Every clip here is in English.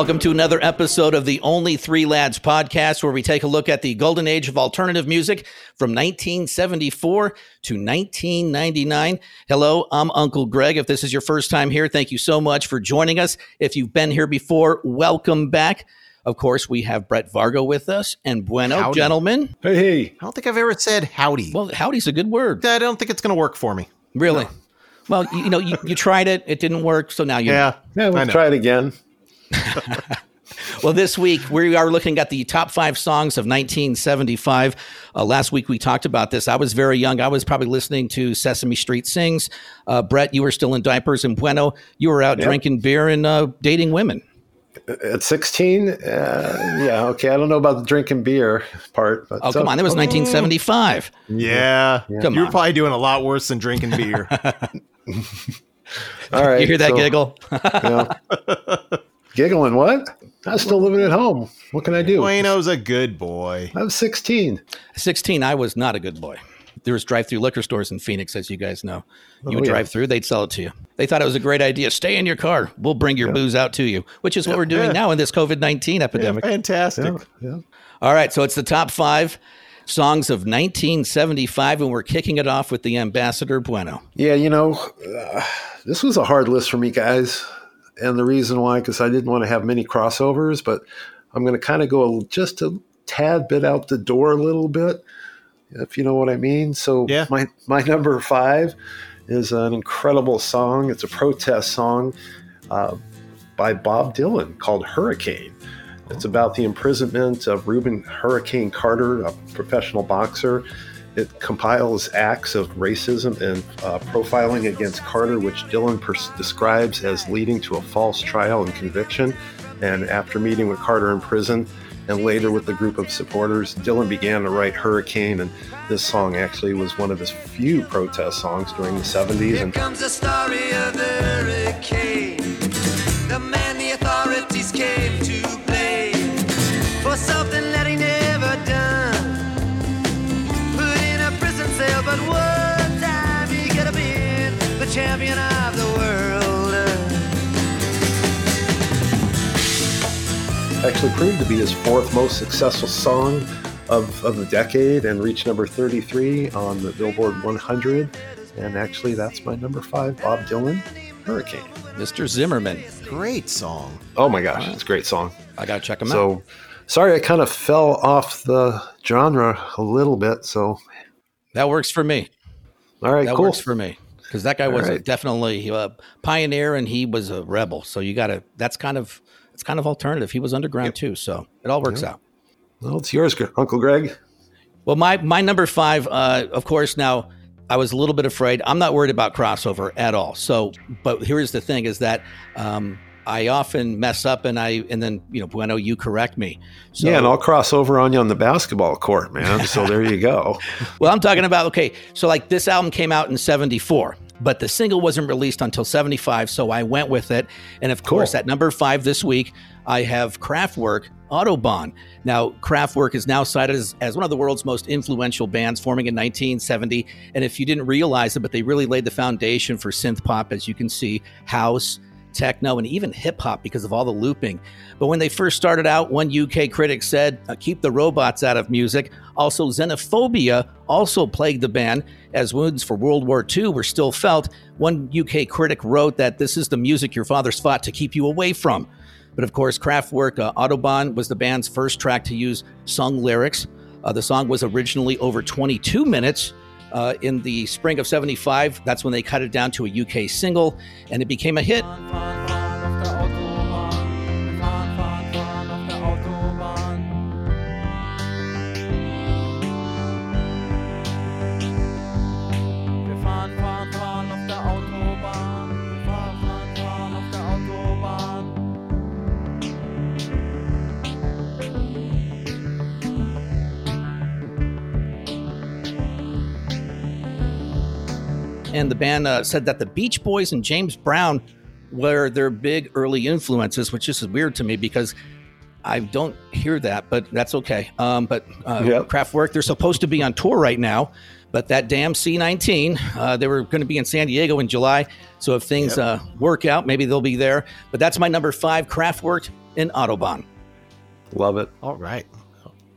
Welcome to another episode of the Only Three Lads podcast, where we take a look at the golden age of alternative music from 1974 to 1999. Hello, I'm Uncle Gregg. If this is your first time here, thank you so much for joining us. If you've been here before, welcome back. Of course, we have Brett Vargo with us and Bueno, Howdy. gentlemen. Hey, hey. I don't think I've ever said howdy. Well, howdy's a good word. I don't think it's going to work for me. Really? Well, you, you know, you, you tried it, it didn't work, so now you Yeah. Yeah, I we'll try it again. Well, this week we are looking at the top five songs of 1975. Uh, last week we talked about this. I was very young. I was probably listening to Sesame Street Sings. Uh, Brett, you were still in diapers, and Bueno, you were out Yep. drinking beer and uh, dating women. At 16, uh, yeah, okay. I don't know about the drinking beer part. But Oh, come on. That was 1975. Yeah. Come you were on. probably doing a lot worse than drinking beer. All right. You hear that so, giggle? yeah. Giggling, what? I was still living at home. What can I do? Bueno's a good boy. I was 16. 16, I was not a good boy. There was drive-through liquor stores in Phoenix, as you guys know. You Oh, would yeah. drive through, they'd sell it to you. They thought it was a great idea. Stay in your car. We'll bring your booze out to you, which is what we're doing Yeah. now in this COVID-19 epidemic. Fantastic. Yeah, yeah. All right, so it's the top five songs of 1975, and we're kicking it off with the Ambassador Bueno. Yeah, you know, uh, this was a hard list for me, guys. And the reason why, because I didn't want to have many crossovers, but I'm going to kind of go just a tad bit out the door a little bit, if you know what I mean. So, Yeah. my, my number five is an incredible song. It's a protest song uh, by Bob Dylan called Hurricane. It's about the imprisonment of Rubin Hurricane Carter, a professional boxer. It compiles acts of racism and uh, profiling against Carter, which Dylan pers- describes as leading to a false trial and conviction. And after meeting with Carter in prison and later with the group of supporters, Dylan began to write Hurricane. And this song actually was one of his few protest songs during the 70s. Here And comes the story of the hurricane. Actually proved to be his fourth most successful song of, of the decade and reached number 33 on the Billboard 100. And actually, that's my number five, Bob Dylan, Hurricane. Mr. Zimmerman. Great song. Oh my gosh, it's a great song. I got to check him out. So, sorry, I kind of fell off the genre a little bit. So, That works for me. all right, That cool. works for me. Because that guy was right. definitely a pioneer and he was a rebel. So you got to, that's kind of, it's kind of alternative. He was underground too. So it all works out. well, it's yours, Uncle Gregg. Well, my my number five, uh, of course. Now, I was a little bit afraid. I'm not worried about crossover at all. So, but here's the thing: is that um, I often mess up, and I and then you know, Bueno, you correct me. So, yeah, and I'll cross over on you on the basketball court, man. So, there you go. well, I'm talking about okay. So, like this album came out in '74. But the single wasn't released until 75, so I went with it. And of course, Cool. at number five this week, I have Kraftwerk Autobahn. Now, Kraftwerk is now cited as, as one of the world's most influential bands, forming in 1970. And if you didn't realize it, but they really laid the foundation for synth pop, as you can see, house, techno, and even hip hop because of all the looping. But when they first started out, one UK critic said, uh, keep the robots out of music. Also, xenophobia also plagued the band as wounds for World War II were still felt. One UK critic wrote that this is the music your fathers fought to keep you away from. But of course, Kraftwerk uh, Autobahn was the band's first track to use sung lyrics. Uh, the song was originally over 22 minutes. Uh, in the spring of 75, that's when they cut it down to a UK single, and it became a hit. And the band uh, said that the Beach Boys and James Brown were their big early influences, which is weird to me because I don't hear that, but that's okay. Um, but uh, Yep. Kraftwerk, they're supposed to be on tour right now, but that damn C19, uh, they were going to be in San Diego in July. So if things uh, work out, maybe they'll be there. But that's my number five, Kraftwerk in Autobahn. Love it. All right.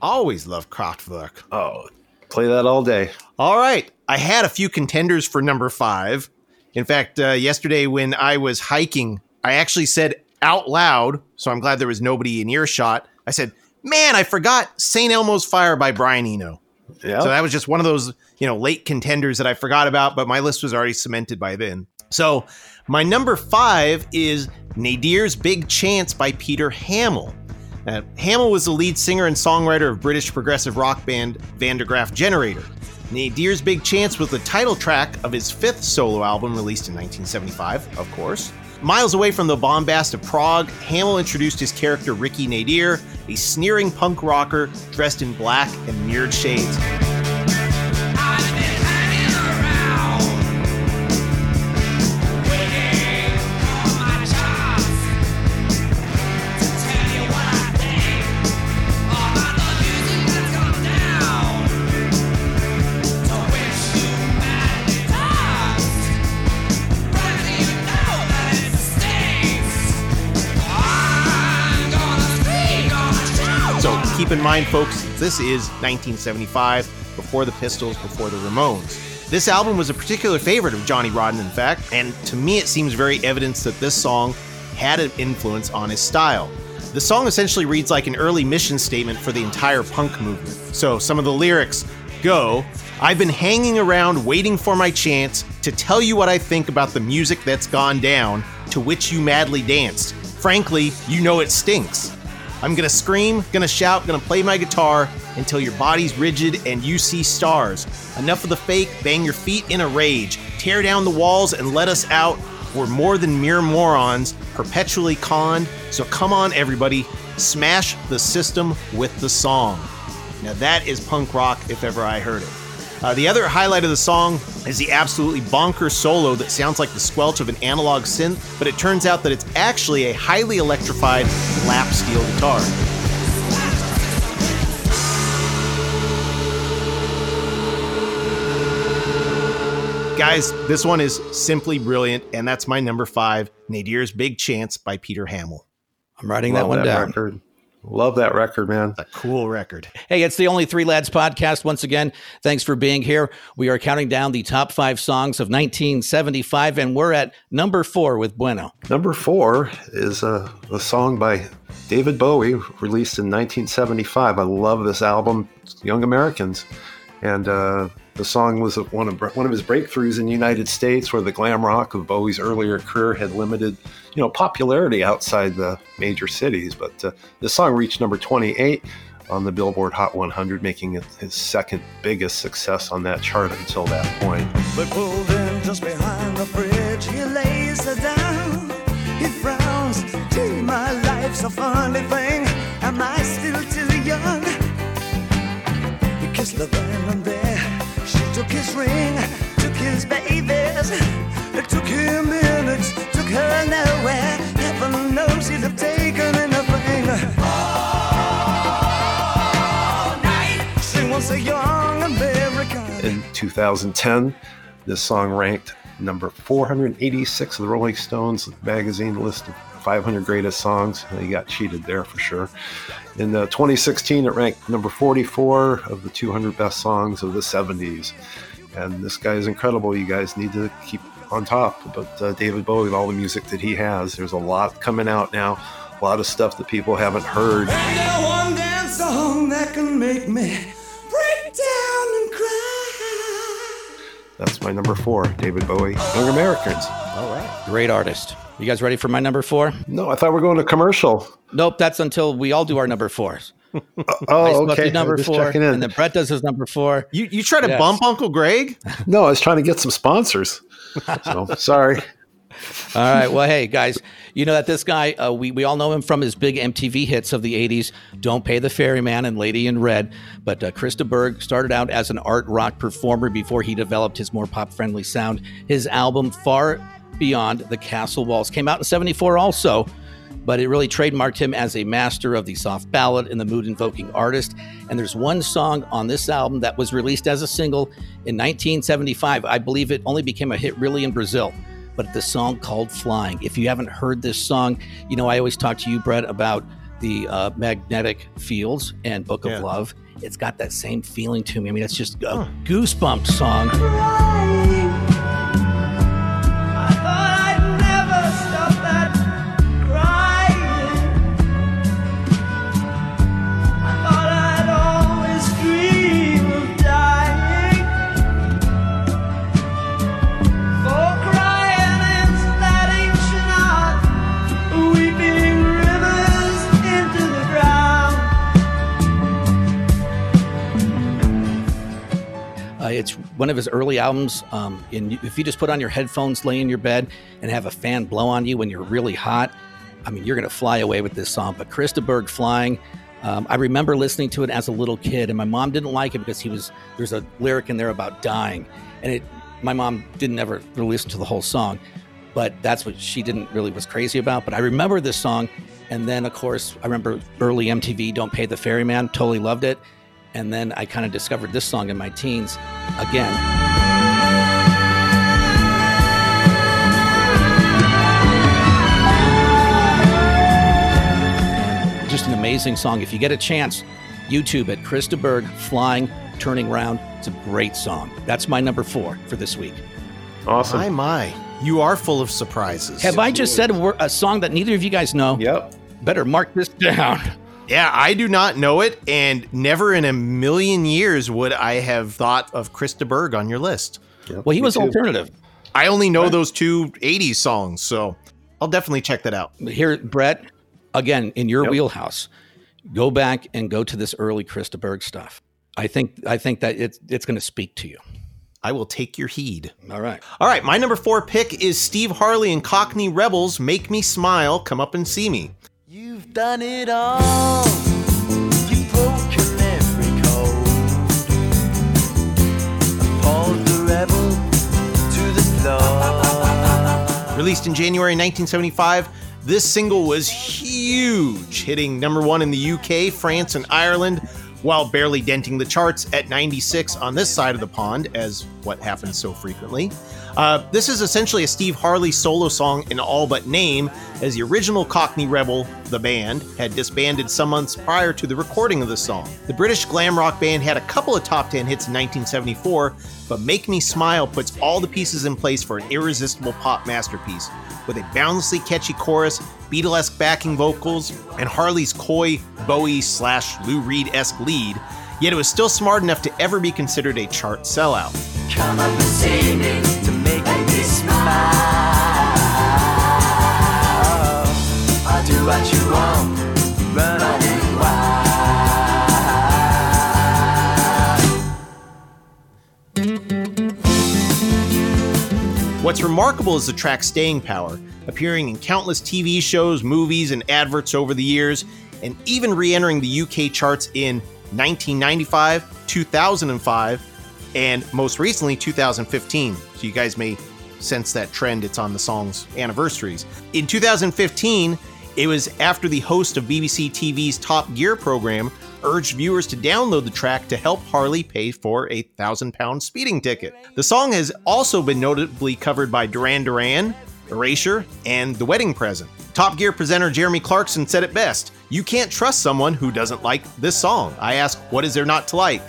Always love Kraftwerk. Oh, play that all day. All right. I had a few contenders for number five. In fact, uh, yesterday when I was hiking, I actually said out loud, so I'm glad there was nobody in earshot. I said, Man, I forgot St. Elmo's Fire by Brian Eno. Yeah. So that was just one of those, you know, late contenders that I forgot about, but my list was already cemented by then. So my number five is Nadir's Big Chance by Peter Hammill. Uh, Hammill was the lead singer and songwriter of British progressive rock band Van der Graaf Generator. Nadir's Big Chance was the title track of his fifth solo album released in 1975, of course. Miles away from the bombast of prog, Hammill introduced his character Ricky Nadir, a sneering punk rocker dressed in black and mirrored shades. Mind, folks, this is 1975, before the Pistols, before the Ramones. This album was a particular favorite of Johnny Rotten, in fact, and to me it seems very evidence that this song had an influence on his style. The song essentially reads like an early mission statement for the entire punk movement. So some of the lyrics go I've been hanging around waiting for my chance to tell you what I think about the music that's gone down, to which you madly danced. Frankly, you know it stinks. I'm gonna scream, gonna shout, gonna play my guitar until your body's rigid and you see stars. Enough of the fake, bang your feet in a rage, tear down the walls and let us out. We're more than mere morons, perpetually conned. So come on, everybody, smash the system with the song. Now that is punk rock if ever I heard it. Uh, the other highlight of the song is the absolutely bonkers solo that sounds like the squelch of an analog synth, but it turns out that it's actually a highly electrified lap steel guitar. Guys, this one is simply brilliant, and that's my number five, Nadir's Big Chance by Peter Hammill. I'm writing Love that one down. record. Love that record, man. A cool record. Hey, it's the Only Three Lads podcast. Once again, thanks for being here. We are counting down the top five songs of 1975, and we're at number four with Bueno. Number four is a, a song by David Bowie, released in 1975. I love this album, Young Americans, and uh, the song was one of one of his breakthroughs in the United States, where the glam rock of Bowie's earlier career had limited, you know, popularity outside the major cities. But uh, this song reached number 28 on the Billboard Hot 100, making it his second biggest success on that chart until that point. But pulled in just behind the bridge, he lays her down. He frowns, gee, my life's a funny thing. Babies. It took him minutes, took her nowhere. Heaven knows he'd have taken anything. All night, she was a young American. in 2010. This song ranked number 486 of the Rolling Stones magazine list of 500 greatest songs. He got cheated there for sure. In uh, 2016, it ranked number 44 of the 200 best songs of the 70s. And this guy is incredible. You guys need to keep on top But uh, David Bowie and all the music that he has. There's a lot coming out now, a lot of stuff that people haven't heard. And now one dance song that can make me break down and cry. That's my number four, David Bowie, Young Americans. All right. Great artist. You guys ready for my number four? No, I thought we are going to commercial. Nope, that's until we all do our number fours. Oh, I okay. number four, in. and then Brett does his number four. You you try to Yes. bump Uncle Gregg? No, I was trying to get some sponsors. So sorry. All right. Well, hey, guys, you know that this guy, uh, we, we all know him from his big MTV hits of the 80s, Don't Pay the Ferryman and Lady in Red. But uh, Chris De Burgh started out as an art rock performer before he developed his more pop friendly sound. His album, Far Beyond the Castle Walls, came out in 74 also but it really trademarked him as a master of the soft ballad and the mood invoking artist. And there's one song on this album that was released as a single in 1975. I believe it only became a hit really in Brazil, but the song called Flying. If you haven't heard this song, you know, I always talk to you, Brett, about the uh, magnetic fields and Book of Yeah. Love. It's got that same feeling to me. I mean, it's just a goosebump song. I it's one of his early albums. Um, and if you just put on your headphones, lay in your bed, and have a fan blow on you when you're really hot, I mean, you're going to fly away with this song. But Chris De Burgh flying. Um, I remember listening to it as a little kid, and my mom didn't like it because he was there's a lyric in there about dying, and it my mom didn't ever listen to the whole song, but that's what she didn't really was crazy about. But I remember this song, and then of course I remember early MTV "Don't Pay the Ferryman," totally loved it, and then I kind of discovered this song in my teens again. Just an amazing song. If you get a chance, YouTube it. Chris De Burgh, Flying, Turning Round. It's a great song. That's my number four for this week. Awesome. My, my. You are full of surprises. Have I just said a, a song that neither of you guys know? Yep. Better mark this down. Yeah, I do not know it, and never in a million years would I have thought of Chris De Burgh on your list. Yep. Well, he was too. alternative. I only know those two 80s songs, so I'll definitely check that out. Here, Brett, again, in your Yep. wheelhouse, go back and go to this early Chris De Burgh stuff. I think I think that it's it's going to speak to you. I will take your heed. All right. All right, my number four pick is Steve Harley and Cockney Rebels. Make me smile. Come up and see me. You've done it all. You've broken every code. Released in January 1975, this single was huge, hitting number one in the UK, France, and Ireland, while barely denting the charts at 96 on this side of the pond, as what happens so frequently. Uh, this is essentially a Steve Harley solo song in all but name, as the original Cockney Rebel, the band, had disbanded some months prior to the recording of the song. The British glam rock band had a couple of top 10 hits in 1974, but Make Me Smile puts all the pieces in place for an irresistible pop masterpiece. With a boundlessly catchy chorus, Beatlesque backing vocals, and Harley's coy Bowie slash Lou Reed esque lead, yet it was still smart enough to ever be considered a chart sellout. What's remarkable is the track's staying power, appearing in countless TV shows, movies, and adverts over the years, and even re entering the UK charts in 1995, 2005, and most recently 2015. So you guys may sense that trend, it's on the song's anniversaries. In 2015, it was after the host of BBC TV's Top Gear program urged viewers to download the track to help Harley pay for a thousand pound speeding ticket. The song has also been notably covered by Duran Duran, Erasure, and The Wedding Present. Top Gear presenter Jeremy Clarkson said it best You can't trust someone who doesn't like this song. I ask, what is there not to like?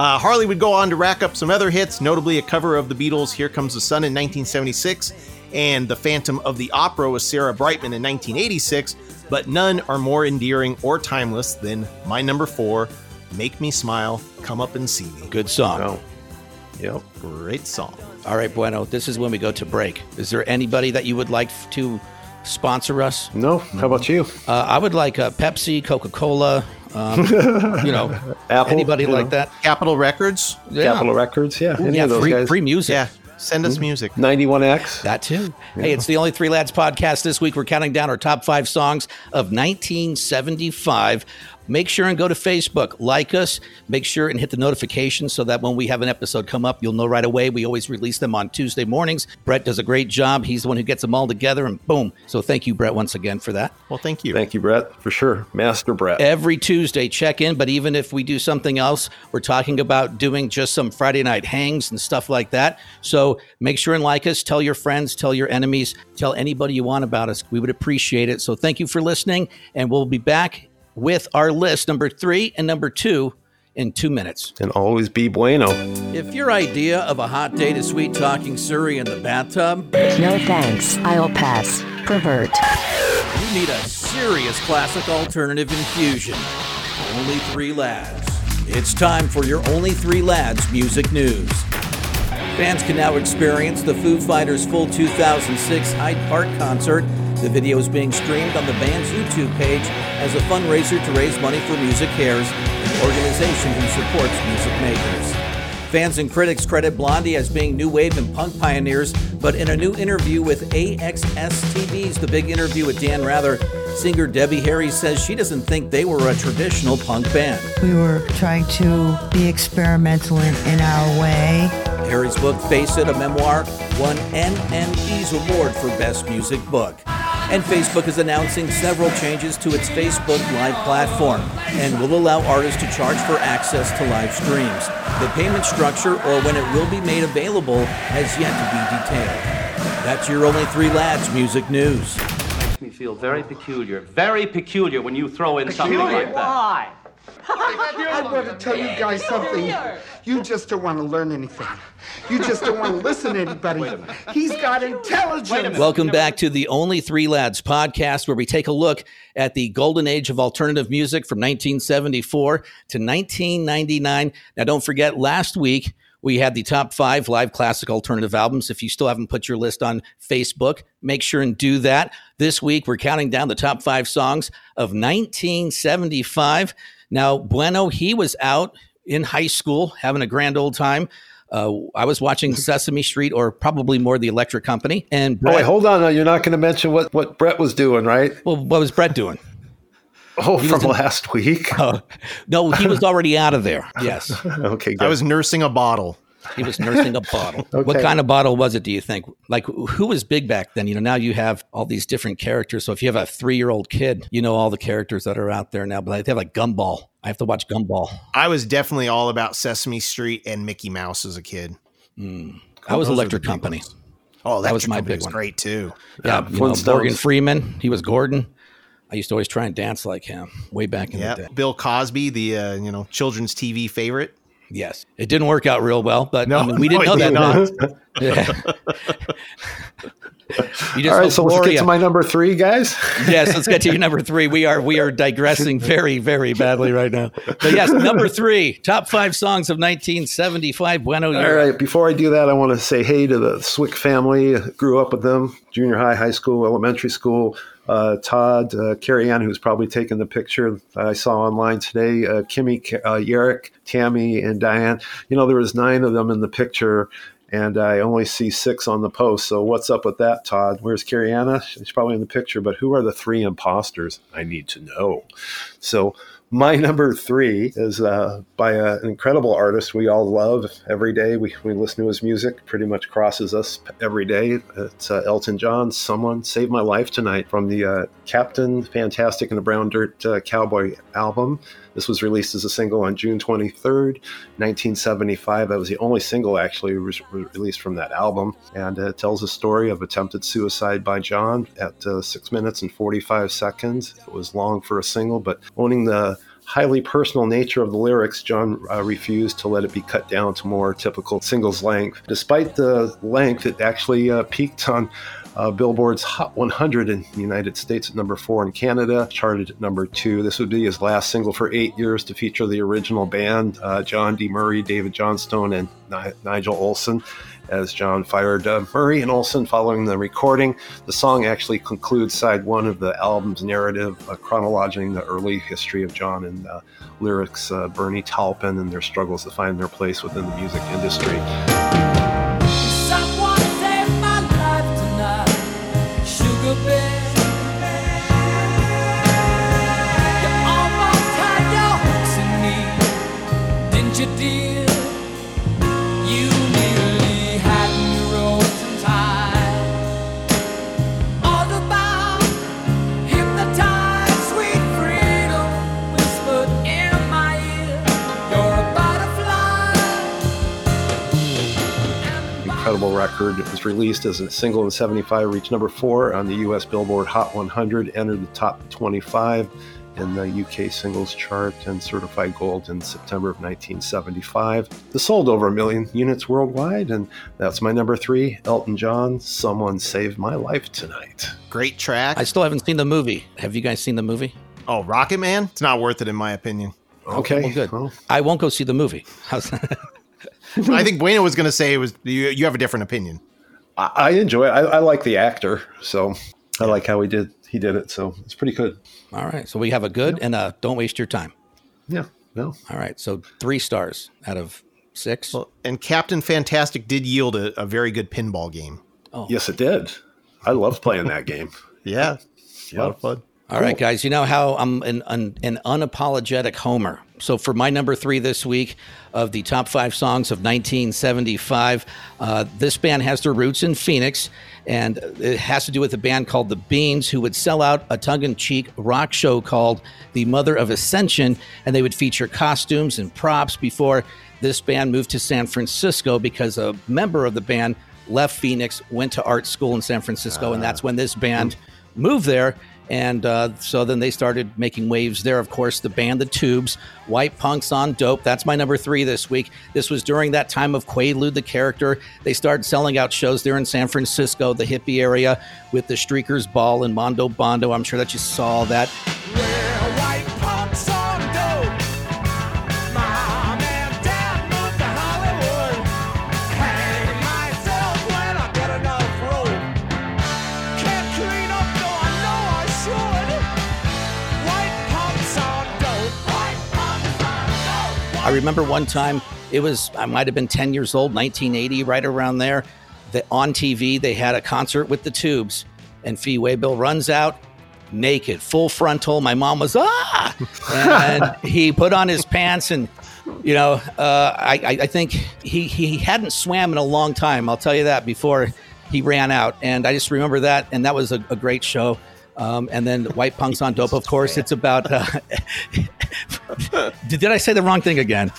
Uh, Harley would go on to rack up some other hits, notably a cover of the Beatles' Here Comes the Sun in 1976 and The Phantom of the Opera with Sarah Brightman in 1986, but none are more endearing or timeless than my number four, Make Me Smile, Come Up and See Me. Good song. Oh. Yep. Great song. All right, Bueno, this is when we go to break. Is there anybody that you would like to sponsor us? No. How about you? Uh, I would like uh, Pepsi, Coca Cola, um, you know, Apple, anybody you like know. that. Capitol Records. Yeah. Capitol Records. Yeah. Any yeah, of those free, guys. free music. Yeah. Send us music. 91X. That too. Hey, it's the Only Three Lads podcast. This week we're counting down our top five songs of 1975. Make sure and go to Facebook, like us, make sure and hit the notifications so that when we have an episode come up, you'll know right away. We always release them on Tuesday mornings. Brett does a great job. He's the one who gets them all together, and boom. So thank you, Brett, once again for that. Well, thank you. Thank you, Brett, for sure. Master Brett. Every Tuesday, check in. But even if we do something else, we're talking about doing just some Friday night hangs and stuff like that. So make sure and like us. Tell your friends, tell your enemies, tell anybody you want about us. We would appreciate it. So thank you for listening. And we'll be back with our list, number three and number two, in two minutes. And always be bueno. If your idea of a hot date is sweet talking Surrey in the bathtub, No thanks. I'll pass. Pervert. you need a serious classic alternative infusion. Only Three Lads. It's time for your Only Three Lads music news. Fans can now experience the Foo Fighters' full 2006 Hyde Park concert. The video is being streamed on the band's YouTube page as a fundraiser to raise money for MusiCares, an organization who supports music makers. Fans and critics credit Blondie as being new wave and punk pioneers, but in a new interview with AXS TV's The Big Interview with Dan Rather, singer Debbie Harry says she doesn't think they were a traditional punk band. We were trying to be experimental in, in our way. Harry's book, Face It, a memoir, won NME's award for Best Music Book. And Facebook is announcing several changes to its Facebook Live platform and will allow artists to charge for access to live streams. The payment structure or when it will be made available has yet to be detailed. That's your only three lads music news. makes me feel very peculiar. Very peculiar when you throw in something like that. I want to tell you guys something. You just don't want to learn anything. You just don't want to listen to anybody. He's got intelligence. Welcome back to the Only Three Lads podcast, where we take a look at the golden age of alternative music from 1974 to 1999. Now, don't forget, last week we had the top five live classic alternative albums. If you still haven't put your list on Facebook, make sure and do that. This week we're counting down the top five songs of 1975. Now, Bueno, he was out in high school having a grand old time. Uh, I was watching Sesame Street, or probably more The Electric Company. And Oh, wait, hold on. now. You're not going to mention what, what Brett was doing, right? well, what was Brett doing? Oh, from last week. Uh, no, he was already out of there. Yes, okay, good. I was nursing a bottle. He was nursing a bottle. What kind of bottle was it? Do you think? Like, who was big back then? You know, now you have all these different characters. So if you have a three-year-old kid, you know all the characters that are out there now. But they have like Gumball. I have to watch Gumball. I was definitely all about Sesame Street and Mickey Mouse as a kid. I was Those Electric Company. ones. Oh, That was my Company big was one. great too. Yeah, Yeah, you know, Morgan Freeman. He was Gordon. I used to always try and dance like him way back in Yeah, the day. Bill Cosby, the uh, you know children's TV favorite. Yes, it didn't work out real well, but No, I mean, we didn't no, know that. did you just All right, so let's get to my number three, guys. yes, let's get to your number three. We are we are digressing very very badly right now. But yes, number three, top five songs of 1975. Bueno, All right, before I do that, I want to say hey to the Swick family. Grew up with them, junior high, high school, elementary school. Uh, Todd, uh, Ann, who's probably taken the picture I saw online today, uh, Kimmy, uh, Tammy, and Diane. You know, there was nine of them in the picture, and I only see six on the post. So what's up with that, Todd? Where's Carrie Anna? She's probably in the picture, but who are the three imposters? I need to know. So my number three is uh, by a, an incredible artist we all love every day. We, we listen to his music, pretty much crosses us every day. It's uh, Elton John, Someone Saved My Life Tonight from the uh, Captain Fantastic and the Brown Dirt uh, Cowboy album. This was released as a single on June 23rd, 1975. That was the only single actually re- released from that album. And it tells a story of attempted suicide by John at uh, six minutes and 45 seconds. It was long for a single, but owning the highly personal nature of the lyrics, John uh, refused to let it be cut down to more typical singles length. Despite the length, it actually uh, peaked on uh, Billboard's Hot 100 in the United States at number four in Canada, charted at number two. This would be his last single for eight years to feature the original band uh, John D. Murray, David Johnstone, and Ni- Nigel Olsson. As John fired uh, Murray and Olsson following the recording, the song actually concludes side one of the album's narrative, uh, chronologizing the early history of John and uh, lyrics, uh, Bernie Taupin, and their struggles to find their place within the music industry. Incredible record. Was released as a single in 75, reached number four on the US Billboard Hot 100, entered the top 25 in the UK singles chart, and certified gold in September of 1975. This sold over a million units worldwide, and that's my number three Elton John, Someone Saved My Life Tonight. Great track. I still haven't seen the movie. Have you guys seen the movie? oh, Rocket Man? It's not worth it, in my opinion. Okay, Well, good. well, I won't go see the movie. I think Bueno was going to say it was. You, you have a different opinion. I, I enjoy it. I, I like the actor, so I like how he did he did it. So it's pretty good. All right. So we have a good and a don't waste your time. Yeah, no, All right. So three stars out of six. Well, and Captain Fantastic did yield a, a very good pinball game. Oh. yes, it did. I loved playing that game. Yeah, a lot of fun. All right, guys. You know how I'm an, an, an unapologetic homer. So for my number three this week of the top five songs of 1975, uh, this band has their roots in Phoenix, and it has to do with a band called the Beans, who would sell out a tongue-in-cheek rock show called The Mother of Ascension, and they would feature costumes and props before this band moved to San Francisco because a member of the band left Phoenix, went to art school in San Francisco, and that's when this band moved there. And uh, so then they started making waves there. Of course, the band The Tubes, White Punks on Dope. That's my number three this week. This was during that time of Quay Lewd, the character. They started selling out shows there in San Francisco, the hippie area, with the Streakers Ball and Mondo Bondo. I'm sure that you saw that. Well, remember one time it was I might have been 10 years old, 1980, right around there. That on TV they had a concert with the Tubes, and Fee Waybill runs out naked, full frontal. My mom was ah, and he put on his pants and. You know, uh, I, I think he, he hadn't swam in a long time. I'll tell you that before he ran out, and I just remember that, and that was a, a great show. Um, and then White Punks on Dope, of course. It's about. Uh, did, did I say the wrong thing again?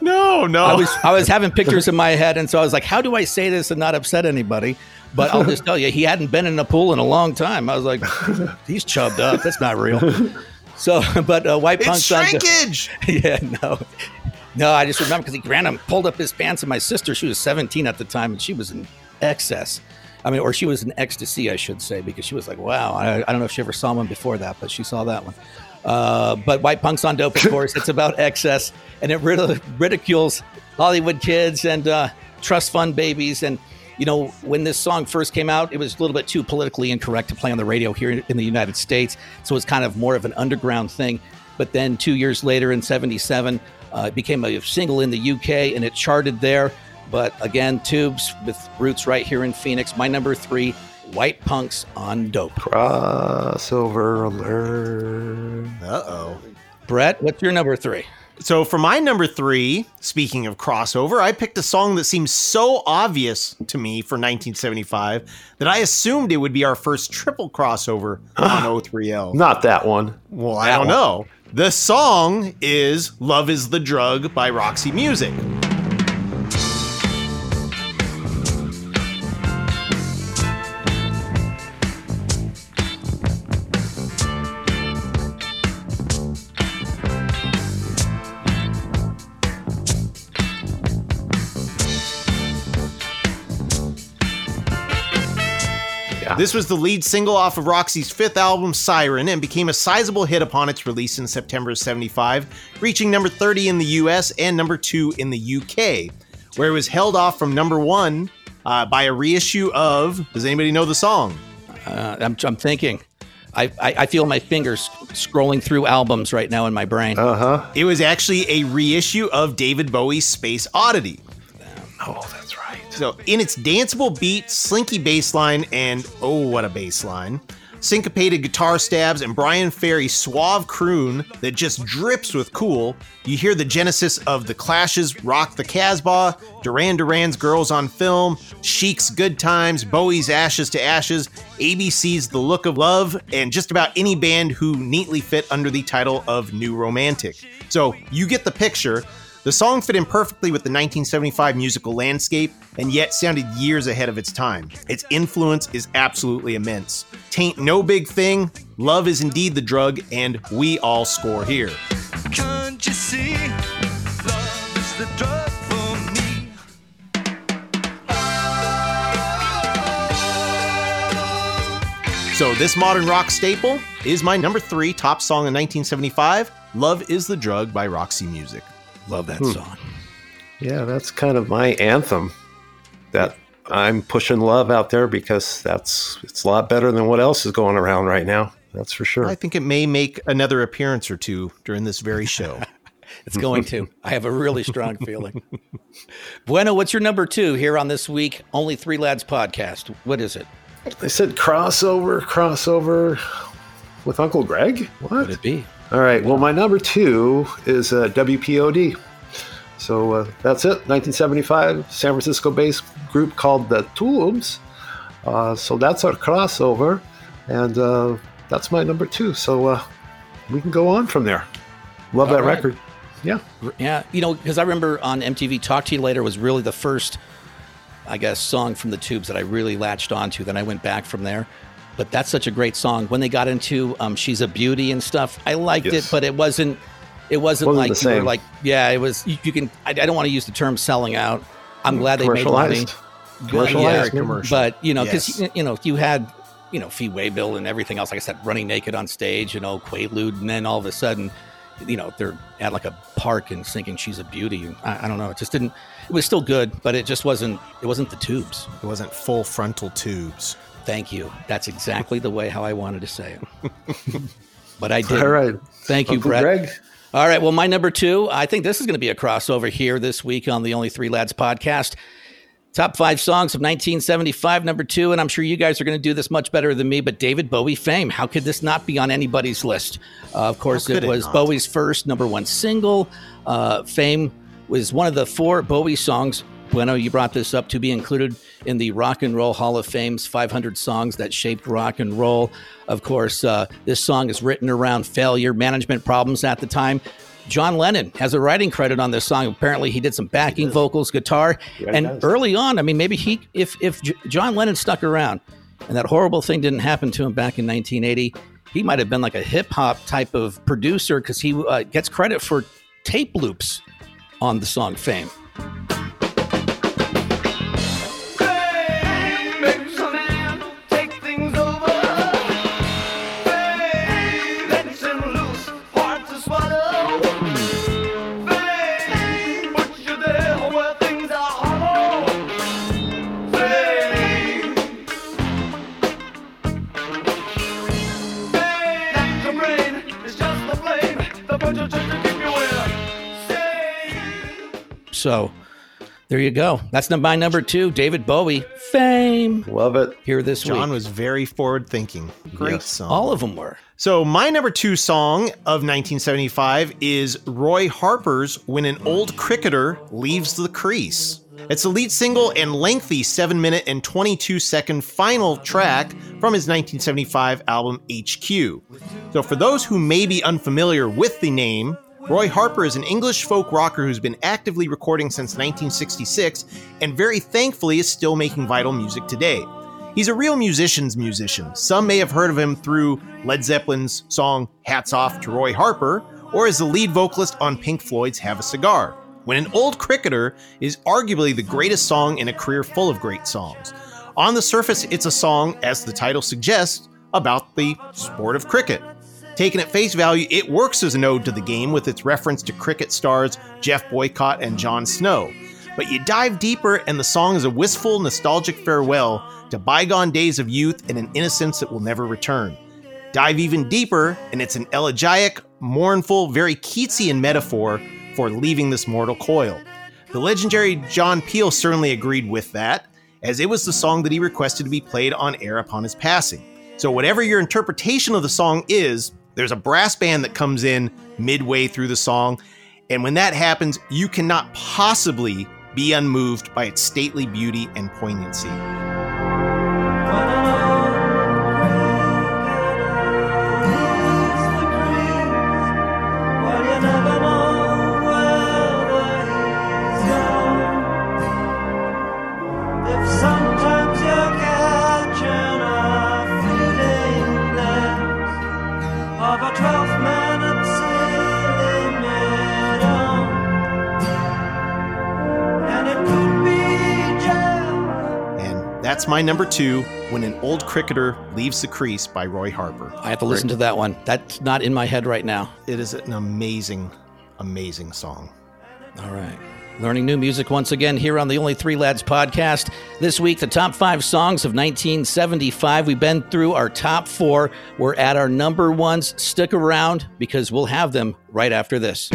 No, no. I was I was having pictures in my head, and so I was like, "How do I say this and not upset anybody?" But I'll just tell you, he hadn't been in a pool in a long time. I was like, "He's chubbed up. That's not real." So, but uh, White Punks on Dope- shrinkage. yeah, no, no. I just remember because he ran and pulled up his pants, and my sister, she was 17 at the time, and she was in excess. I mean, or she was in ecstasy, I should say, because she was like, "Wow." I, I don't know if she ever saw one before that, but she saw that one. Uh, but White Punks on Dope, of course, it's about excess, and it rid- ridicules Hollywood kids and uh, trust fund babies. And you know, when this song first came out, it was a little bit too politically incorrect to play on the radio here in the United States, so it's kind of more of an underground thing. But then two years later, in '77, uh, it became a single in the UK, and it charted there. But again, Tubes with roots right here in Phoenix. My number three, White Punks on Dope. Crossover alert. Uh oh. Brett, what's your number three? So for my number three, speaking of crossover, I picked a song that seems so obvious to me for 1975 that I assumed it would be our first triple crossover on O3L. Not that one. Well, I don't know. The song is Love is the Drug by Roxy Music. Yeah. This was the lead single off of Roxy's fifth album, Siren, and became a sizable hit upon its release in September of 75, reaching number 30 in the US and number 2 in the UK, where it was held off from number 1 uh, by a reissue of. Does anybody know the song? Uh, I'm, I'm thinking. I, I, I feel my fingers scrolling through albums right now in my brain. Uh huh. It was actually a reissue of David Bowie's Space Oddity. Oh. So, in its danceable beat, slinky bass line, and oh, what a bass line, syncopated guitar stabs, and Bryan Ferry's suave croon that just drips with cool, you hear the genesis of The Clash's Rock the Casbah, Duran Duran's Girls on Film, Chic's Good Times, Bowie's Ashes to Ashes, ABC's The Look of Love, and just about any band who neatly fit under the title of New Romantic. So you get the picture. The song fit in perfectly with the 1975 musical landscape and yet sounded years ahead of its time. Its influence is absolutely immense. Tain't no big thing, love is indeed the drug, and we all score here. Can't you see? Love the drug. Oh. So, this modern rock staple is my number three top song in 1975 Love is the Drug by Roxy Music. Love that Hmm. song. Yeah, that's kind of my anthem. That I'm pushing love out there because that's it's a lot better than what else is going around right now. That's for sure. I think it may make another appearance or two during this very show. It's going to. I have a really strong feeling. Bueno, what's your number two here on this week Only Three Lads podcast? What is it? They said crossover, crossover with Uncle Gregg. What Would it be? All right. Well, my number two is uh, WPOD. So uh, that's it. 1975, San Francisco-based group called the Tubes. Uh, so that's our crossover, and uh, that's my number two. So uh, we can go on from there. Love All that right. record. Yeah. Yeah, you know, because I remember on MTV, Talk to You Later was really the first, I guess, song from the Tubes that I really latched onto. Then I went back from there. But that's such a great song. When they got into um, "She's a Beauty" and stuff, I liked Yes. it, but it wasn't. It wasn't, Wasn't like you were like, yeah, it was. You, you can. I, I don't want to use the term "selling out." I'm glad they made money. Commercialized. Commercialized. Yeah, commercial. But you know, because Yes. you know, you had you know Fee Waybill and everything else. Like I said, running naked on stage, you know, Quay Lewd, and then all of a sudden, you know, they're at like a park and singing "She's a Beauty." And I, I don't know. It just didn't. It was still good, but it just wasn't. It wasn't the tubes. It wasn't full frontal tubes. Thank you. That's exactly the way how I wanted to say it. but I did. All right. Thank you, Uncle Brett. Gregg. All right. Well, my number two, I think this is going to be a crossover here this week on the Only Three Lads podcast. Top five songs of 1975, number two. And I'm sure you guys are going to do this much better than me, but David Bowie fame. How could this not be on anybody's list? Uh, of course, it could it was? Bowie's first number one single. Uh, fame was one of the four Bowie songs. Bueno, you brought this up to be included in the Rock and Roll Hall of Fame's 500 songs that shaped rock and roll. Of course, uh, this song is written around failure, management problems at the time. John Lennon has a writing credit on this song. Apparently, he did some backing vocals, guitar, Yeah, and does. early on, I mean, maybe he, if if J- John Lennon stuck around, and that horrible thing didn't happen to him back in 1980, he might have been like a hip hop type of producer because he uh, gets credit for tape loops on the song "Fame." Fame So there you go. That's my number two, David Bowie, "Fame." Love it. Here this John week, was very forward thinking. Great Yes. song. all of them were. So, my number two song of 1975 is Roy Harper's When an Old Cricketer Leaves the Crease. It's the lead single and lengthy 7 minute and 22 second final track from his 1975 album HQ. So, for those who may be unfamiliar with the name, Roy Harper is an English folk rocker who's been actively recording since 1966 and very thankfully is still making vital music today. He's a real musician's musician. Some may have heard of him through Led Zeppelin's song Hats Off to Roy Harper, or as the lead vocalist on Pink Floyd's Have a Cigar. When an Old Cricketer is arguably the greatest song in a career full of great songs. On the surface, it's a song, as the title suggests, about the sport of cricket. Taken at face value, it works as an ode to the game with its reference to cricket stars Geoff Boycott and Jon Snow. But you dive deeper, and the song is a wistful, nostalgic farewell to bygone days of youth and an innocence that will never return. Dive even deeper, and it's an elegiac, mournful, very Keatsian metaphor for leaving this mortal coil. The legendary John Peel certainly agreed with that, as it was the song that he requested to be played on air upon his passing. So, whatever your interpretation of the song is, there's a brass band that comes in midway through the song. And when that happens, you cannot possibly be unmoved by its stately beauty and poignancy. That's my number two When an Old Cricketer Leaves the Crease by Roy Harper. I have to listen to that one. That's not in my head right now. It is an amazing, amazing song. All right. Learning new music once again here on the Only Three Lads podcast. This week, the top five songs of 1975. We've been through our top four. We're at our number ones. Stick around because we'll have them right after this.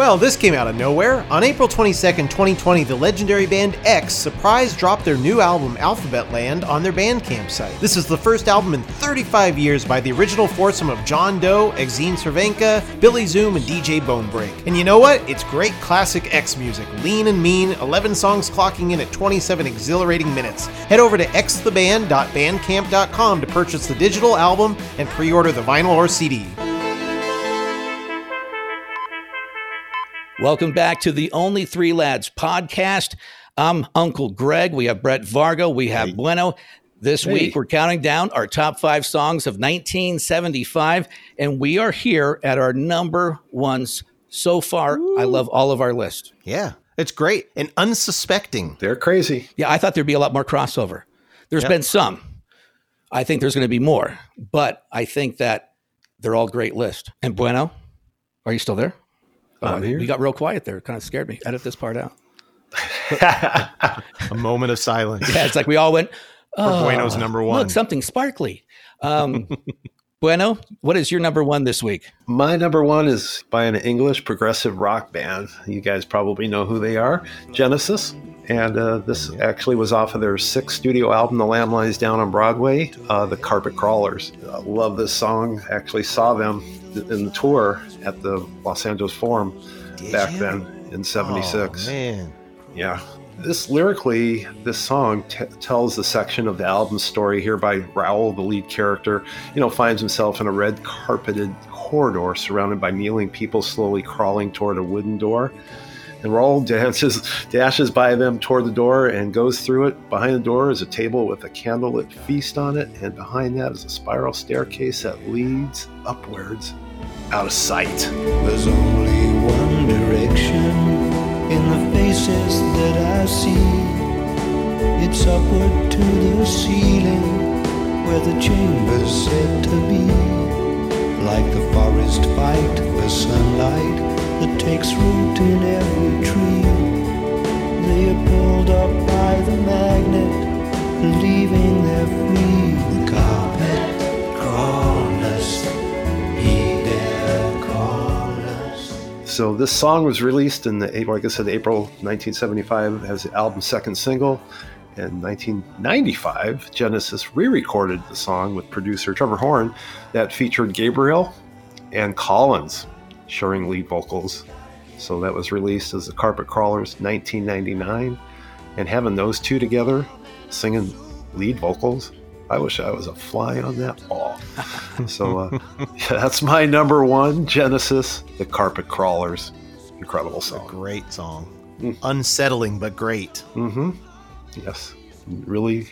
Well, this came out of nowhere. On April 22nd, 2020, the legendary band X surprise dropped their new album Alphabet Land on their Bandcamp site. This is the first album in 35 years by the original foursome of John Doe, Exene Cervenka, Billy Zoom, and DJ Bonebreak. And you know what? It's great classic X music, lean and mean, 11 songs clocking in at 27 exhilarating minutes. Head over to xtheband.bandcamp.com to purchase the digital album and pre-order the vinyl or CD. Welcome back to the Only Three Lads podcast. I'm Uncle Gregg. We have Brett Vargo. We have Bueno. This Hey. week, we're counting down our top five songs of 1975, and we are here at our number ones so far. I love all of our list. Yeah, it's great and unsuspecting. They're crazy. Yeah, I thought there'd be a lot more crossover. There's Yep. been some. I think there's going to be more, but I think that they're all great lists. And Bueno, are you still there? I'm. You got real quiet there. It Kind of scared me. Edit this part out. A moment of silence. Yeah, it's like we all went. Oh, Bueno's number one. Look, something sparkly. Um, bueno, what is your number one this week? My number one is by an English progressive rock band. You guys probably know who they are Genesis. And uh, this actually was off of their sixth studio album, The Lamb Lies Down on Broadway, uh, The Carpet Crawlers. I love this song. Actually saw them in the tour at the Los Angeles Forum back then in 76. Oh, man. Yeah. This lyrically, this song t- tells the section of the album story here by Raoul, the lead character. You know, finds himself in a red carpeted corridor surrounded by kneeling people slowly crawling toward a wooden door. And dances, dashes by them toward the door and goes through it. Behind the door is a table with a candlelit feast on it, and behind that is a spiral staircase that leads upwards out of sight. There's only one direction in the faces that I see. It's upward to the ceiling where the chamber's said to be. Like the forest fight for sunlight that takes root in every tree. They are pulled up by the magnet, leaving their free. The carpet crawlers, he dare call us. So this song was released in the like I said, April 1975 as the album's second single. In 1995, Genesis re-recorded the song with producer Trevor Horn that featured Gabriel and Collins sharing lead vocals. So that was released as the Carpet Crawlers 1999. And having those two together singing lead vocals, I wish I was a fly on that wall. so uh, yeah, that's my number one Genesis, the Carpet Crawlers. Incredible song. Great song. Mm. Unsettling, but great. Mm-hmm. Yes. Really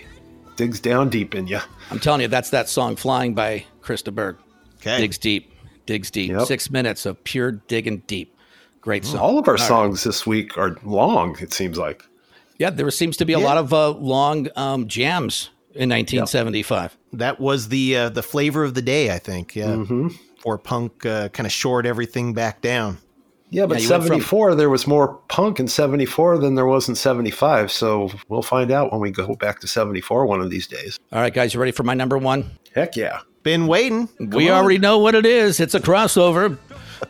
digs down deep in you. I'm telling you, that's that song "Flying" by Chris De Burgh. Okay. Digs deep, digs deep. Yep. Six minutes of pure digging deep. Great song. All of our right. songs this week are long, it seems like. Yeah, there seems to be a Yeah. lot of uh, long um, jams in 1975. That was the uh, the flavor of the day, I think. Yeah. Mm-hmm. For punk, uh, kind of shored everything back down. Yeah, but Yeah, you went from- 74, there was more punk in 74 than there was in 75. So we'll find out when we go back to 74 one of these days. All right, guys, you ready for my number one? Heck yeah. Been waiting. we on. already know what it is. It's a crossover.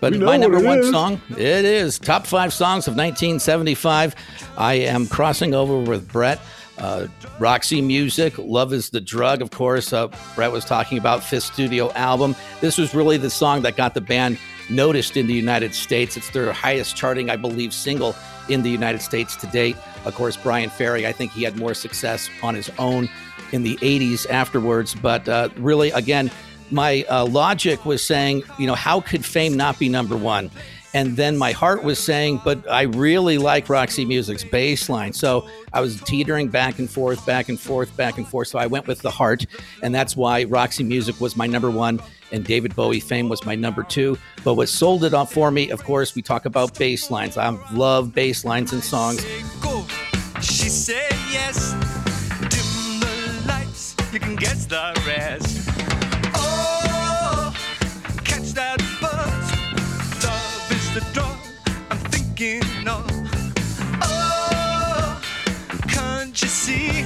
But my number one is. song, it is top five songs of 1975. I am crossing over with Brett. Uh, Roxy Music, Love is the Drug, of course. Uh, Brett was talking about fifth studio album. This was really the song that got the band noticed in the United States. It's their highest charting, I believe, single in the United States to date. Of course, Bryan Ferry, I think he had more success on his own in the 80s afterwards. But uh, really, again, my uh, logic was saying, you know, how could fame not be number one? And then my heart was saying, but I really like Roxy Music's bass line. So I was teetering back and forth, back and forth, back and forth. So I went with the heart. And that's why Roxy Music was my number one and David Bowie Fame was my number two. But what sold it off for me, of course, we talk about bass lines. I love bass lines and songs. She said yes. Dim the lights, you can guess the rest. Oh, catch that buzz. Love is the drug I'm thinking of. Oh, can't you see?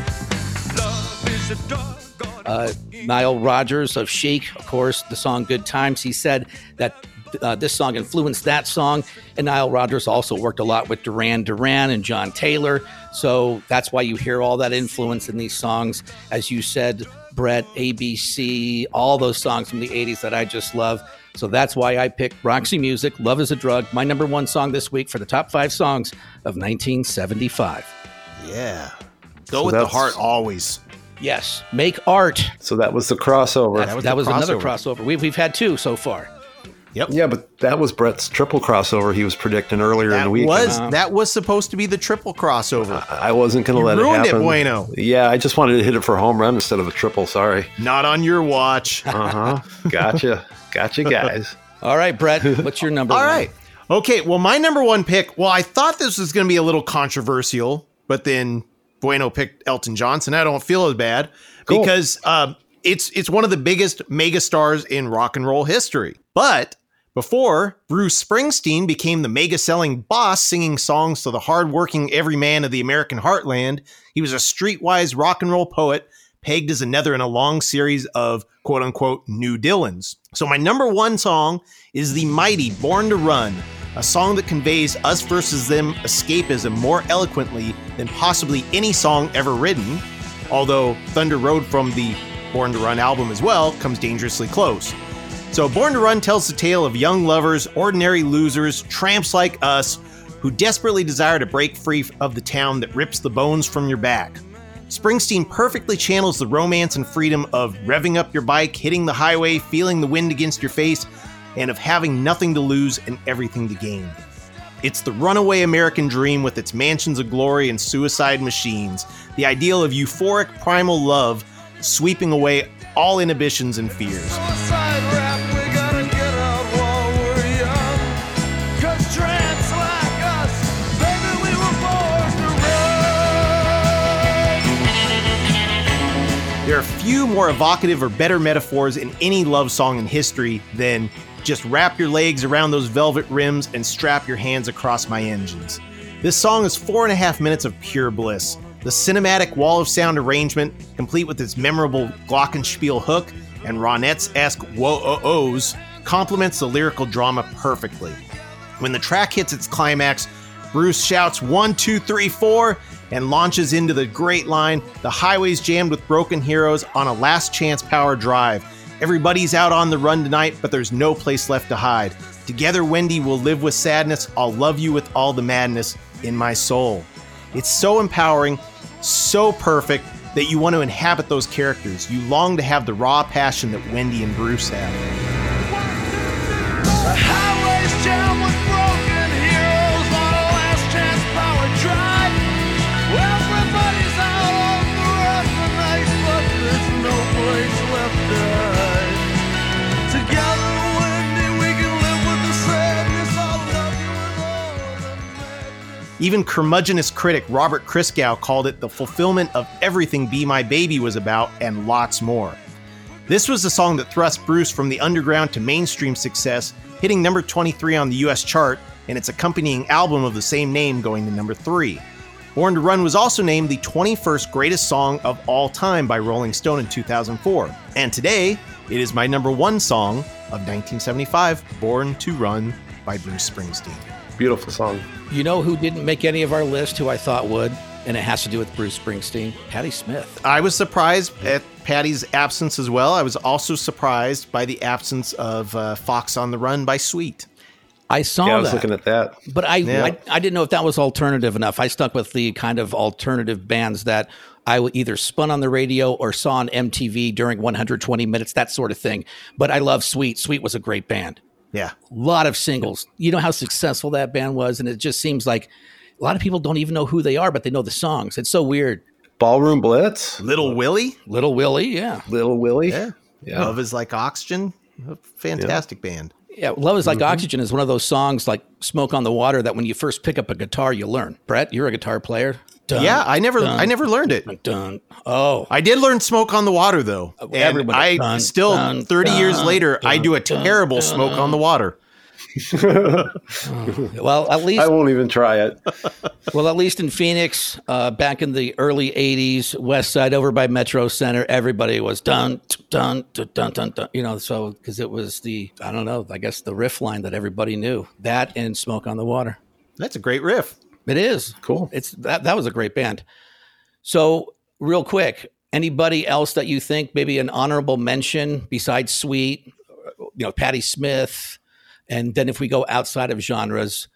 Love is the drug. uh, Nile Rodgers of Chic, of course, the song Good Times. He said that uh, this song influenced that song. And Nile Rodgers also worked a lot with Duran Duran and John Taylor. So that's why you hear all that influence in these songs. As you said, Brett, ABC, all those songs from the 80s that I just love. So that's why I picked Roxy Music, Love is a Drug, my number one song this week for the top five songs of 1975. Yeah. Go So with the heart always. Yes, make art. So that was the crossover. That, was that the was another crossover. crossover. We've, we've had two so far. Yeah, but that was Brett's triple crossover he was predicting earlier in the week. was that was supposed to be the triple crossover. I wasn't going to You let ruined it it. Bueno. Yeah, I just wanted to hit it for a home run instead of a triple. Sorry. Not on your watch. Uh huh. Gotcha. Gotcha, guys. All right, Brett, what's your number All one? right. Okay. Well, my number one pick. Well, I thought this was going to be a little controversial, but then Bueno picked Elton Johnson. I don't feel as bad Cool. because um, it's it's one of the biggest mega stars in rock and roll history. But before Bruce Springsteen became the mega selling boss, singing songs to the hardworking everyman of the American heartland, he was a streetwise rock and roll poet pegged as another in a long series of quote unquote new Dylans. So, my number one song is the mighty Born to Run, a song that conveys us versus them escapism more eloquently than possibly any song ever written. Although Thunder Road from the Born to Run album as well comes dangerously close. So, Born to Run tells the tale of young lovers, ordinary losers, tramps like us, who desperately desire to break free of the town that rips the bones from your back. Springsteen perfectly channels the romance and freedom of revving up your bike, hitting the highway, feeling the wind against your face, and of having nothing to lose and everything to gain. It's the runaway American dream with its mansions of glory and suicide machines, the ideal of euphoric primal love sweeping away all inhibitions and fears. There are few more evocative or better metaphors in any love song in history than just wrap your legs around those velvet rims and strap your hands across my engines. This song is four and a half minutes of pure bliss. The cinematic wall of sound arrangement, complete with its memorable glockenspiel hook and Ronettes-esque whoa-oh-ohs, complements the lyrical drama perfectly. When the track hits its climax, Bruce shouts one, two, three, four, and launches into the great line The highway's jammed with broken heroes on a last chance power drive. Everybody's out on the run tonight, but there's no place left to hide. Together, Wendy will live with sadness. I'll love you with all the madness in my soul. It's so empowering, so perfect that you want to inhabit those characters. You long to have the raw passion that Wendy and Bruce have. Even curmudgeonous critic Robert Christgau called it the fulfillment of everything Be My Baby was about and lots more. This was the song that thrust Bruce from the underground to mainstream success, hitting number 23 on the US chart, and its accompanying album of the same name going to number 3. Born to Run was also named the 21st greatest song of all time by Rolling Stone in 2004. And today, It is my number one song of 1975, Born to Run by Bruce Springsteen. Beautiful song. You know who didn't make any of our list who I thought would? And it has to do with Bruce Springsteen, Patti Smith. I was surprised at Patti's absence as well. I was also surprised by the absence of uh, Fox on the Run by Sweet. I saw yeah, I was that. looking at that. But I, Yeah. I I didn't know if that was alternative enough. I stuck with the kind of alternative bands that I would either spun on the radio or saw on MTV during 120 minutes, that sort of thing. But I love Sweet. Sweet was a great band. Yeah. A lot of singles. You know how successful that band was, and it just seems like a lot of people don't even know who they are, but they know the songs. It's so weird. Ballroom Blitz, Little Willie. Little Willie, yeah, Little Willie. Yeah. Yeah. Love is like oxygen. A fantastic band. Yeah. Love is like mm-hmm. oxygen is one of those songs like "Smoke on the Water" that when you first pick up a guitar, you learn. Brett, you're a guitar player. Dun, yeah, I never dun, I never learned it. dun. Oh, I did learn Smoke on the Water though. And everybody- I still 30 years later I do a terrible. Smoke on the Water. well, at least I won't even try it. Well, at least in Phoenix, uh, back in the early '80s, West Side over by Metro Center, everybody was dun dun dun dun dun. dun you know, so because it was the I don't know, I guess the riff line that everybody knew. That and "Smoke on the Water." That's a great riff. It is Cool. It's that that was a great band. So, real quick, anybody else that you think maybe an honorable mention besides Sweet, you know, Patti Smith, and then if we go outside of genres,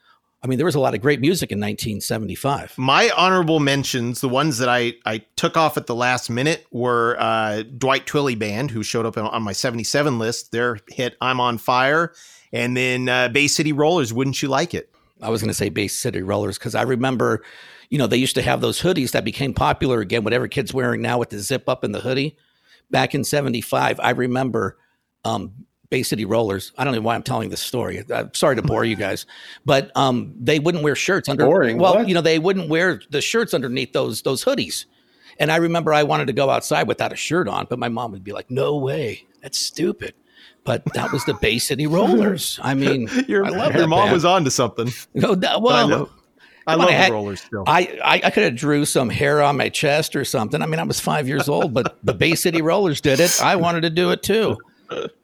I mean, there was a lot of great music in 1975. My honorable mentions, the ones that I, I took off at the last minute, were uh, Dwight Twilley Band, who showed up on- my 77 list. Their hit I'm on Fire. And then uh, Bay City Rollers, Wouldn't You Like It? I was going to say Bay City Rollers because I remember, you know, they used to have those hoodies that became popular again. Whatever kids wearing now with the zip up and the hoodie. Back in '75, I remember um, Bay City Rollers. I don't know why I'm telling this story. I'm sorry to bore you guys, but um, they wouldn't wear shirts under. Boring, Well, what? you know, they wouldn't wear the shirts underneath those those hoodies. And I remember I wanted to go outside without a shirt on, but my mom would be like, "No way, that's stupid." But that was the Bay City Rollers. I mean, Your, I love your mom band. was on to something. No, that, I well, love, I come on, love had- the Rollers still. I, I, I could have drew some hair on my chest or something. I mean, I was five years old, but the Bay City Rollers did it. I wanted to do it too.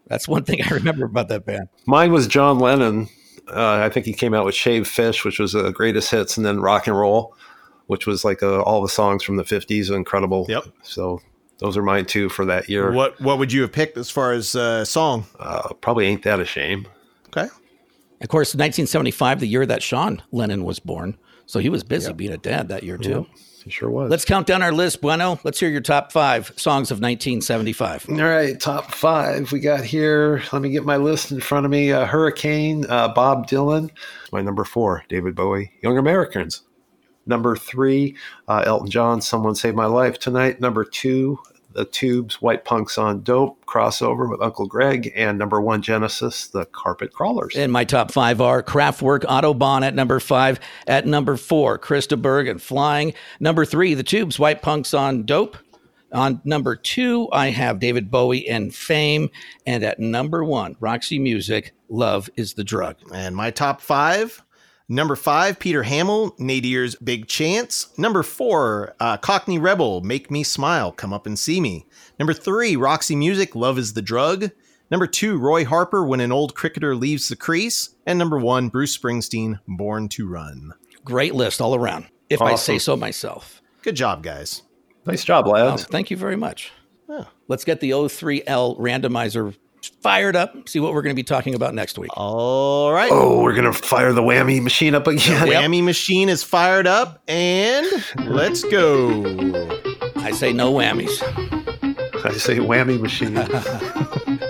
That's one thing I remember about that band. Mine was John Lennon. Uh, I think he came out with Shaved Fish, which was the greatest hits, and then Rock and Roll, which was like uh all the songs from the 50s, incredible. Yep. So those are mine too for that year. what what would you have picked as far as uh, song? Uh, probably Ain't That a Shame. Okay. Of course, 1975, the year that Sean Lennon was born. So he was busy being a dad that year too. He sure was. Let's count down our list, Bueno. Let's hear your top five songs of 1975. All right, top five we got here. Let me get my list in front of me. Uh, Hurricane, uh, Bob Dylan. My number four, David Bowie, Young Americans. Number three, uh, Elton John, Someone Saved My Life Tonight. Number two, The Tubes, White Punks on Dope, crossover with Uncle Gregg. And number one, Genesis, The Carpet Crawlers. And my top five are Kraftwerk, Autobahn at number five. At number four, Chris De Burgh and Flying. Number three, The Tubes, White Punks on Dope. On number two, I have David Bowie and Fame. And at number one, Roxy Music, Love is the Drug. And my top five. Number five, Peter Hammill, Nadir's Big Chance. Number four, uh, Cockney Rebel, Make Me Smile, Come Up and See Me. Number three, Roxy Music, Love is the Drug. Number two, Roy Harper, When an Old Cricketer Leaves the Crease. And number one, Bruce Springsteen, Born to Run. Great list all around, if I say so myself. Good job, guys. Nice job, Oh, lads. thank you very much. Yeah. Let's get the O3L randomizer fired up, see what we're going to be talking about next week. All right. Oh, we're going to fire the whammy machine up again. Whammy machine is fired up, and let's go. I say no whammies. I say whammy machine.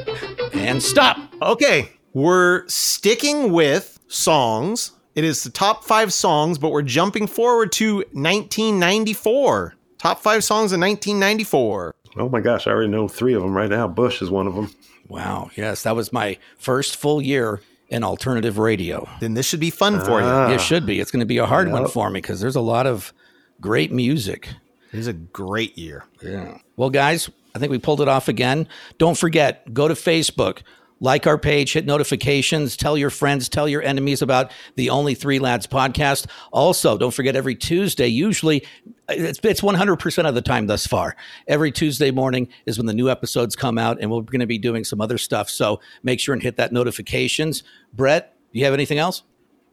And stop. Okay, we're sticking with songs. It is the top five songs, but we're jumping forward to 1994. Top five songs in 1994. oh my gosh, I already know three of them right now. Bush is one of them. Wow. Yes, that was my first full year in alternative radio. Then this should be fun for you. It should be. It's going to be a hard one for me because there's a lot of great music. It is a great year. Yeah. Well, guys, I think we pulled it off again. Don't forget, go to Facebook, like our page, hit notifications, tell your friends, tell your enemies about the Only Three Lads podcast. Also, don't forget every Tuesday, usually it's, it's 100% of the time thus far. Every Tuesday morning is when the new episodes come out, and we're going to be doing some other stuff. So make sure and hit that notifications. Brett, do you have anything else?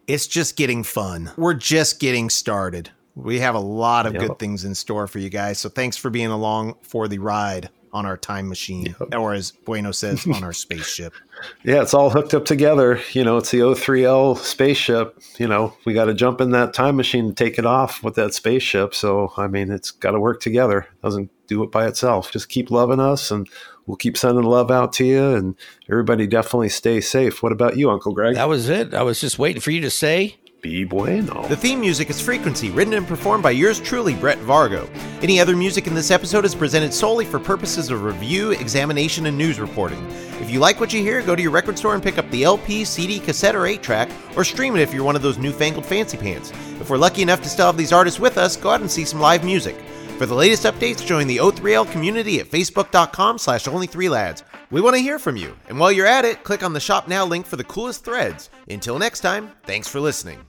It's just getting fun. We're just getting started. We have a lot of Yep. good things in store for you guys. So thanks for being along for the ride on our time machine, or as Bueno says, on our spaceship. Yeah, it's all hooked up together. You know, it's the O3L spaceship. You know, we got to jump in that time machine and take it off with that spaceship. So, I mean, it's got to work together. It doesn't do it by itself. Just keep loving us and we'll keep sending love out to you. And everybody definitely stay safe. What about you, Uncle Gregg? That was it. I was just waiting for you to say. Be bueno. The theme music is Frequency, written and performed by yours truly, Brett Vargo. Any other music in this episode is presented solely for purposes of review, examination, and news reporting. If you like what you hear, go to your record store and pick up the LP, CD, cassette, or 8 track, or stream it if you're one of those newfangled fancy pants. If we're lucky enough to still have these artists with us, go out and see some live music. For the latest updates, join the O3L community at facebook.com slash only3lads. We want to hear from you. And while you're at it, click on the Shop Now link for the coolest threads. Until next time, thanks for listening.